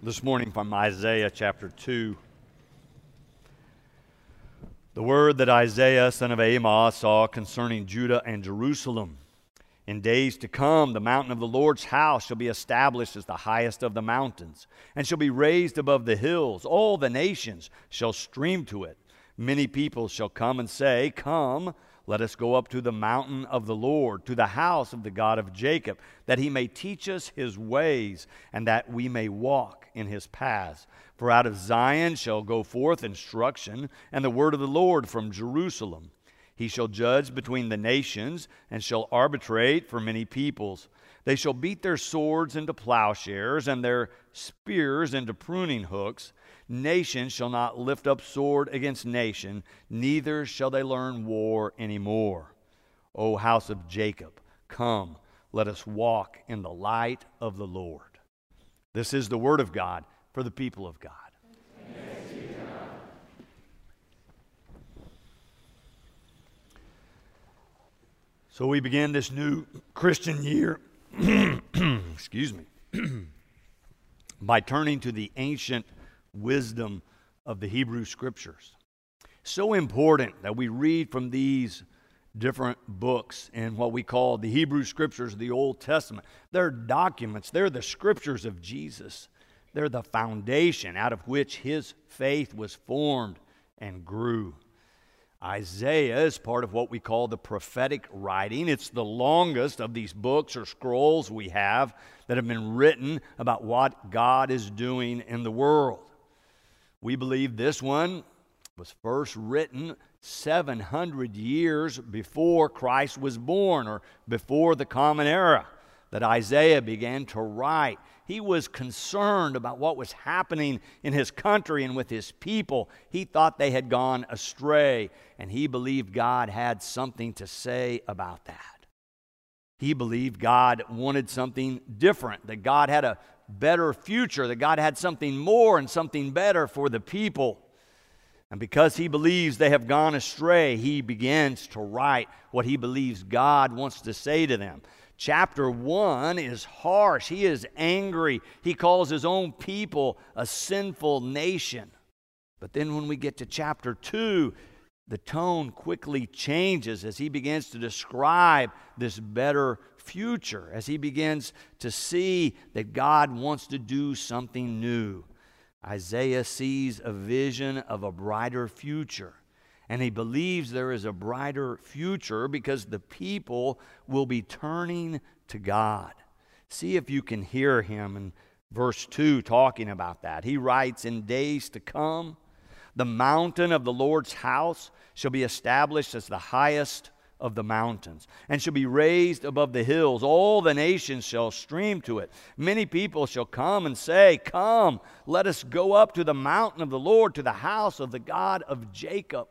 this morning from Isaiah chapter 2. The word that Isaiah, son of Amos, saw concerning Judah and Jerusalem. In days to come, the mountain of the Lord's house shall be established as the highest of the mountains, and shall be raised above the hills. All the nations shall stream to it. Many people shall come and say, Come, let us go up to the mountain of the Lord, to the house of the God of Jacob, that he may teach us his ways, and that we may walk in his paths. For out of Zion shall go forth instruction, and the word of the Lord from Jerusalem. He shall judge between the nations, and shall arbitrate for many peoples. They shall beat their swords into plowshares, and their spears into pruning hooks. Nation shall not lift up sword against nation, neither shall they learn war any more. O house of Jacob, come, let us walk in the light of the Lord. This is the word of God for the people of God. So we begin this new Christian year, excuse me, by turning to the ancient wisdom of the Hebrew Scriptures. So important that we read from these different books in what we call the Hebrew Scriptures, the Old Testament. They're documents, they're the Scriptures of Jesus. They're the foundation out of which his faith was formed and grew. Isaiah is part of what we call the prophetic writing. It's the longest of these books or scrolls we have that have been written about what God is doing in the world. We believe this one was first written 700 years before Christ was born or before the Common Era that Isaiah began to write. He was concerned about what was happening in his country and with his people. He thought they had gone astray, and he believed God had something to say about that. He believed God wanted something different, that God had a better future, that God had something more and something better for the people. And because he believes they have gone astray, he begins to write what he believes God wants to say to them. Chapter 1 is harsh. He is angry. He calls his own people a sinful nation. But then when we get to chapter 2, the tone quickly changes as he begins to describe this better future, as he begins to see that God wants to do something new. Isaiah sees a vision of a brighter future. And he believes there is a brighter future because the people will be turning to God. See if you can hear him in verse 2 talking about that. He writes, In days to come, the mountain of the Lord's house shall be established as the highest of the mountains, and shall be raised above the hills. All the nations shall stream to it. Many people shall come and say, Come, let us go up to the mountain of the Lord, to the house of the God of Jacob.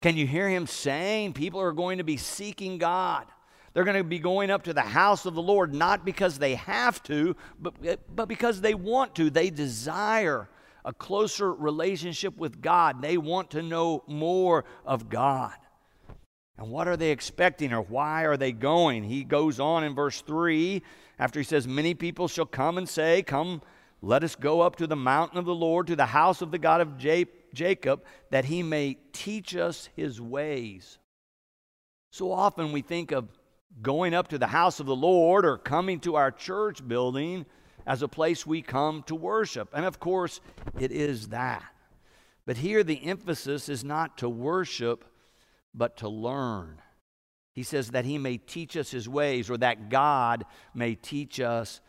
Can you hear him saying people are going to be seeking God? They're going to be going up to the house of the Lord not because they have to, but, but because they want to. They desire a closer relationship with God. They want to know more of God. And what are they expecting or why are they going? He goes on in verse 3 after he says, Many people shall come and say, Come, let us go up to the mountain of the Lord, to the house of the God of Jacob, that he may teach us his ways. So often we think of going up to the house of the Lord or coming to our church building as a place we come to worship. And of course, it is that. But here the emphasis is not to worship but to learn. He says that he may teach us his ways, or that God may teach us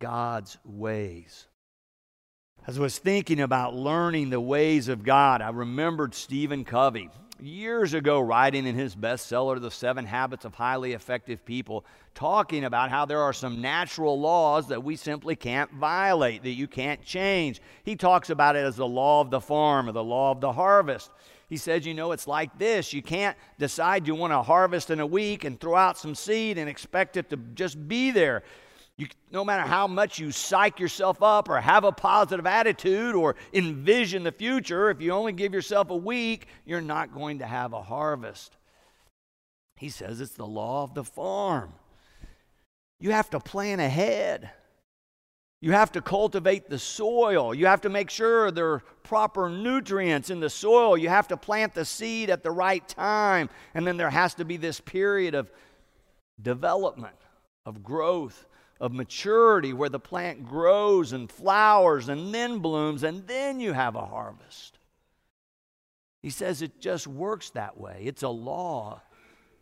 God's ways. As I was thinking about learning the ways of God, I remembered Stephen Covey years ago writing in his bestseller, The Seven Habits of Highly Effective People, talking about how there are some natural laws that we simply can't violate, that you can't change. He talks about it as the law of the farm or the law of the harvest. He says, you know, it's like this. You can't decide you want to harvest in a week and throw out some seed and expect it to just be there. You, no matter how much you psych yourself up or have a positive attitude or envision the future, if you only give yourself a week, you're not going to have a harvest. He says it's the law of the farm. You have to plan ahead. You have to cultivate the soil. You have to make sure there are proper nutrients in the soil. You have to plant the seed at the right time. And then there has to be this period of development, of growth, of maturity where the plant grows and flowers and then blooms, and then you have a harvest. He says it just works that way. It's a law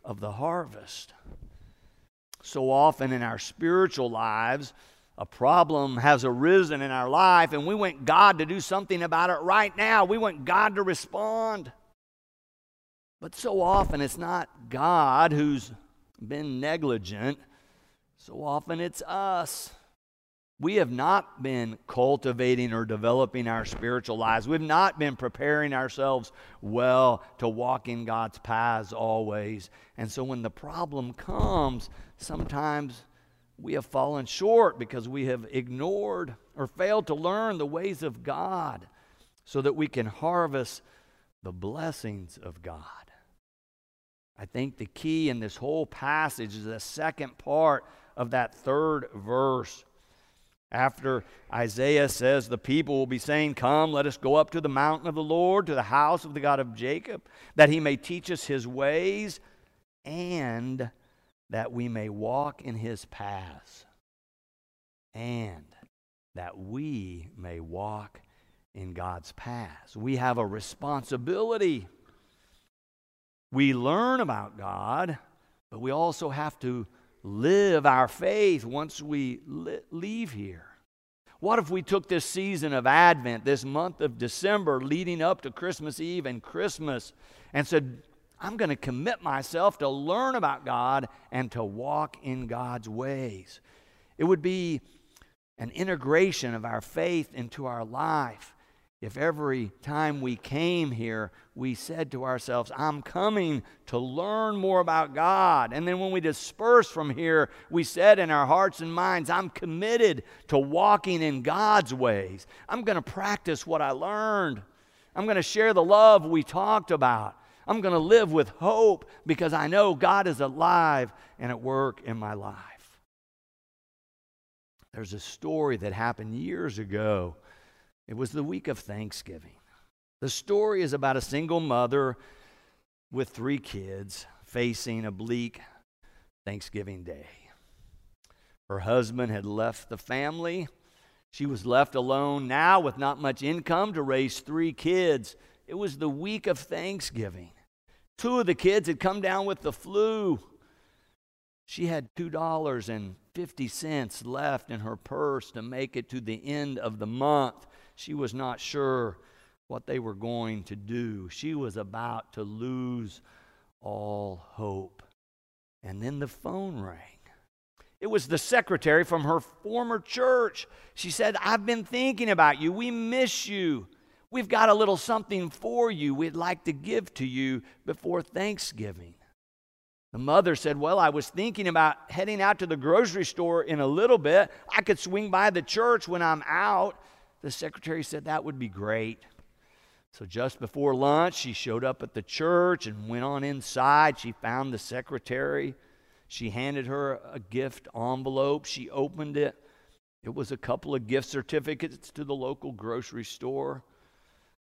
of the harvest. So often in our spiritual lives, a problem has arisen in our life and we want God to do something about it right now. We want God to respond. But so often it's not God who's been negligent, so often it's us. We have not been cultivating or developing our spiritual lives. We've not been preparing ourselves well to walk in God's paths always. And so when the problem comes, sometimes we have fallen short because we have ignored or failed to learn the ways of God so that we can harvest the blessings of God. I think the key in this whole passage is the second part of that third verse. After Isaiah says, The people will be saying, Come, let us go up to the mountain of the Lord, to the house of the God of Jacob, that he may teach us his ways and that we may walk in his paths, and that we may walk in God's paths. We have a responsibility. We learn about God, but we also have to live our faith once we li- leave here. What if we took this season of Advent, this month of December leading up to Christmas Eve and Christmas, and said, I'm going to commit myself to learn about God and to walk in God's ways. It would be an integration of our faith into our life. If every time we came here, we said to ourselves, I'm coming to learn more about God. And then when we dispersed from here, we said in our hearts and minds, I'm committed to walking in God's ways. I'm going to practice what I learned. I'm going to share the love we talked about. I'm going to live with hope because I know God is alive and at work in my life. There's a story that happened years ago. It was the week of Thanksgiving. The story is about a single mother with three kids facing a bleak Thanksgiving day. Her husband had left the family. She was left alone now with not much income to raise three kids. It was the week of Thanksgiving. Two of the kids had come down with the flu. She had $2.50 left in her purse to make it to the end of the month. She was not sure what they were going to do. She was about to lose all hope. And then the phone rang. It was the secretary from her former church. She said, I've been thinking about you. We miss you. We've got a little something for you we'd like to give to you before Thanksgiving. The mother said, Well, I was thinking about heading out to the grocery store in a little bit. I could swing by the church when I'm out. The secretary said that would be great. So just before lunch, she showed up at the church and went on inside. She found the secretary. She handed her a gift envelope. She opened it. It was a couple of gift certificates to the local grocery store.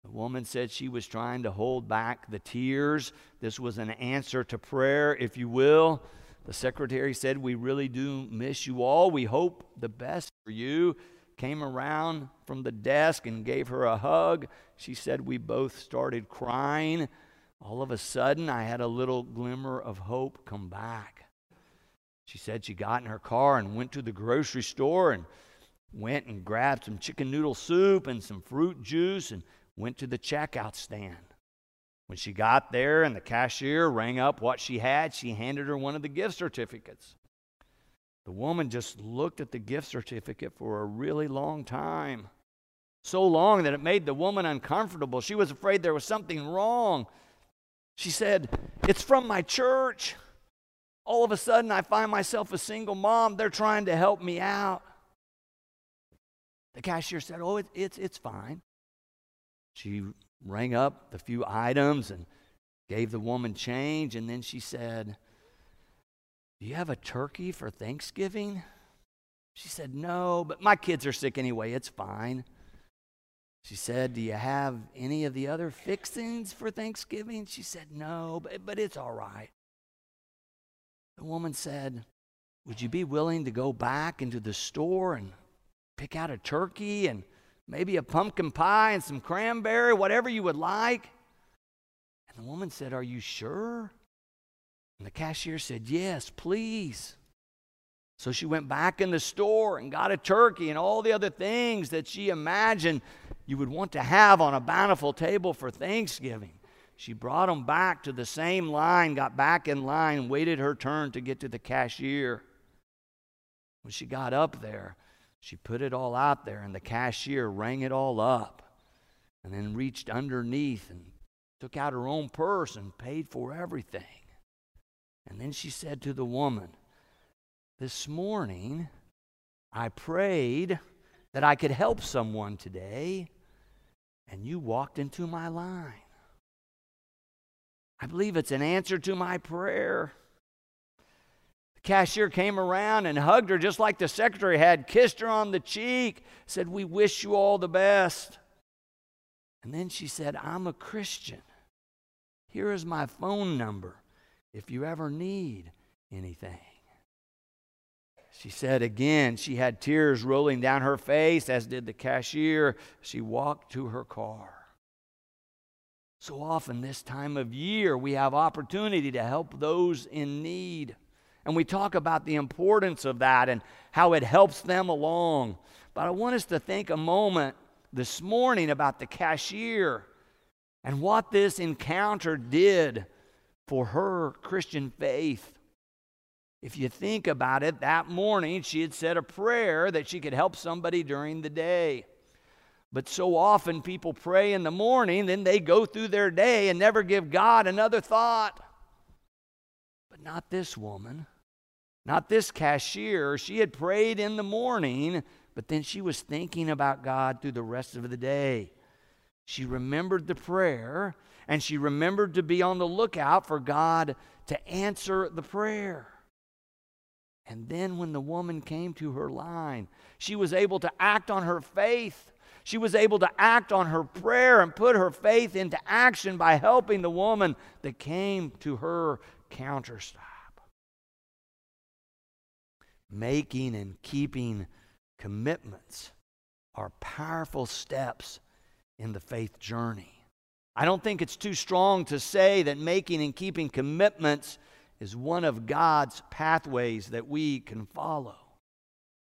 The woman said she was trying to hold back the tears. This was an answer to prayer, if you will. The secretary said, We really do miss you all. We hope the best for you. Came around from the desk and gave her a hug. She said, We both started crying. All of a sudden, I had a little glimmer of hope come back. She said she got in her car and went to the grocery store and went and grabbed some chicken noodle soup and some fruit juice and went to the checkout stand. When she got there and the cashier rang up what she had, she handed her one of the gift certificates. The woman just looked at the gift certificate for a really long time. So long that it made the woman uncomfortable. She was afraid there was something wrong. She said, It's from my church. All of a sudden, I find myself a single mom. They're trying to help me out. The cashier said, Oh, it, it's, it's fine. She rang up the few items and gave the woman change, and then she said, Do you have a turkey for Thanksgiving? She said, No, but my kids are sick anyway. It's fine. She said, Do you have any of the other fixings for Thanksgiving? She said, No, but, but it's all right. The woman said, Would you be willing to go back into the store and pick out a turkey and maybe a pumpkin pie and some cranberry, whatever you would like? And the woman said, Are you sure? And the cashier said, Yes, please. So she went back in the store and got a turkey and all the other things that she imagined you would want to have on a bountiful table for Thanksgiving. She brought them back to the same line, got back in line, waited her turn to get to the cashier. When she got up there, she put it all out there, and the cashier rang it all up and then reached underneath and took out her own purse and paid for everything. And then she said to the woman, This morning I prayed that I could help someone today, and you walked into my line. I believe it's an answer to my prayer. The cashier came around and hugged her just like the secretary had, kissed her on the cheek, said, We wish you all the best. And then she said, I'm a Christian. Here is my phone number if you ever need anything. She said again, she had tears rolling down her face, as did the cashier. She walked to her car. So often, this time of year, we have opportunity to help those in need. And we talk about the importance of that and how it helps them along. But I want us to think a moment this morning about the cashier and what this encounter did for her Christian faith. If you think about it, that morning she had said a prayer that she could help somebody during the day. But so often people pray in the morning, then they go through their day and never give God another thought. But not this woman, not this cashier. She had prayed in the morning, but then she was thinking about God through the rest of the day. She remembered the prayer and she remembered to be on the lookout for God to answer the prayer. And then when the woman came to her line, she was able to act on her faith. She was able to act on her prayer and put her faith into action by helping the woman that came to her counterstop. Making and keeping commitments are powerful steps in the faith journey. I don't think it's too strong to say that making and keeping commitments is one of God's pathways that we can follow.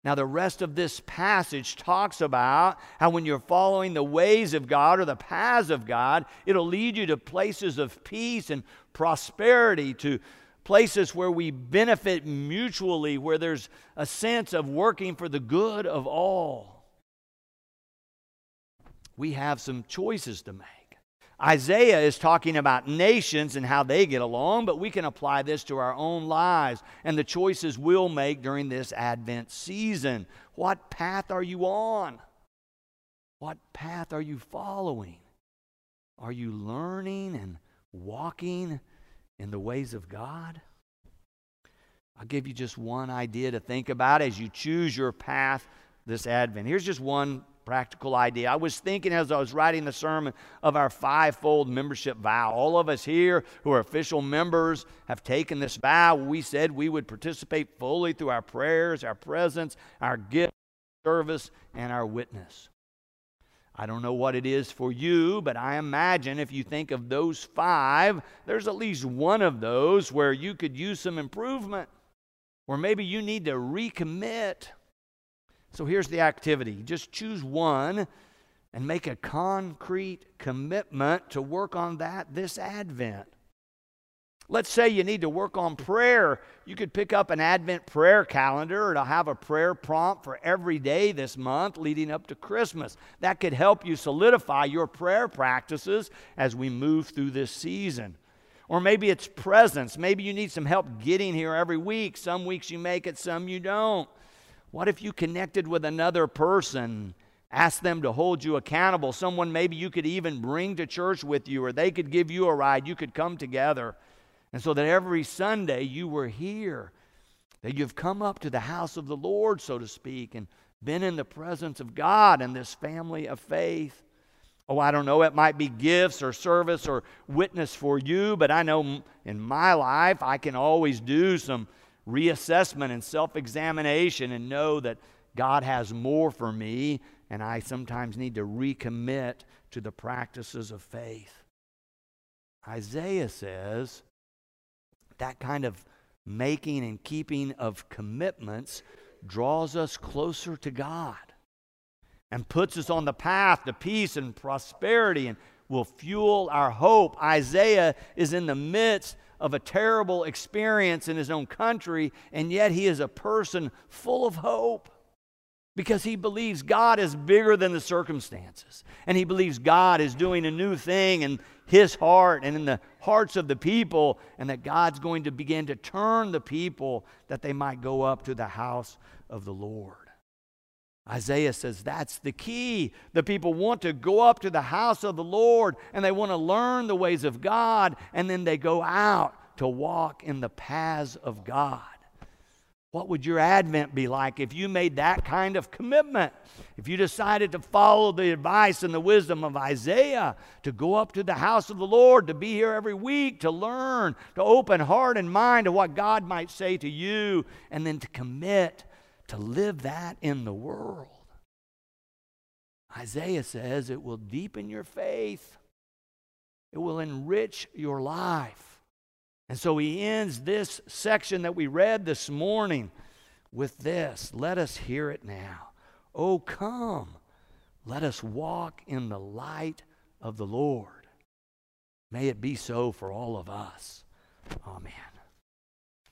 Now, the rest of this passage talks about how when you're following the ways of God or the paths of God, it'll lead you to places of peace and prosperity, to places where we benefit mutually, where there's a sense of working for the good of all we have some choices to make. Isaiah is talking about nations and how they get along, but we can apply this to our own lives and the choices we'll make during this Advent season. What path are you on? What path are you following? Are you learning and walking in the ways of God? I'll give you just one idea to think about as you choose your path this Advent. Here's just one practical idea. I was thinking as I was writing the sermon of our fivefold membership vow. All of us here who are official members have taken this vow. We said we would participate fully through our prayers, our presence, our gift, service, and our witness. I don't know what it is for you, but I imagine if you think of those five, there's at least one of those where you could use some improvement, or maybe you need to recommit so here's the activity just choose one and make a concrete commitment to work on that this Advent. Let's say you need to work on prayer. You could pick up an Advent prayer calendar. It'll have a prayer prompt for every day this month leading up to Christmas. That could help you solidify your prayer practices as we move through this season. Or maybe it's presence. Maybe you need some help getting here every week. Some weeks you make it, some you don't. What if you connected with another person? Ask them to hold you accountable. Someone maybe you could even bring to church with you, or they could give you a ride. You could come together. And so that every Sunday you were here. that you've come up to the house of the Lord, so to speak, and been in the presence of God and this family of faith. Oh, I don't know, it might be gifts or service or witness for you, but I know in my life I can always do some reassessment and self examination and know that God has more for me, and I sometimes need to recommit to the practices of faith. Isaiah says that kind of making and keeping of commitments draws us closer to God and puts us on the path to peace and prosperity and will fuel our hope. Isaiah is in the midst of a terrible experience in his own country, and yet he is a person full of hope because he believes God is bigger than the circumstances. And he believes God is doing a new thing in his heart and in the hearts of the people, and that God's going to begin to turn the people that they might go up to the house of the Lord. Isaiah says that's the key. The people want to go up to the house of the Lord and they want to learn the ways of God, and then they go out to walk in the paths of God. What would your Advent be like if you made that kind of commitment? If you decided to follow the advice and the wisdom of Isaiah, to go up to the house of the Lord, to be here every week, to learn, to open heart and mind to what God might say to you, and then to commit to live that in the world. Isaiah says it will deepen your faith, it will enrich your life. And so he ends this section that we read this morning with this. Let us hear it now. Oh, come, let us walk in the light of the Lord. May it be so for all of us. Amen.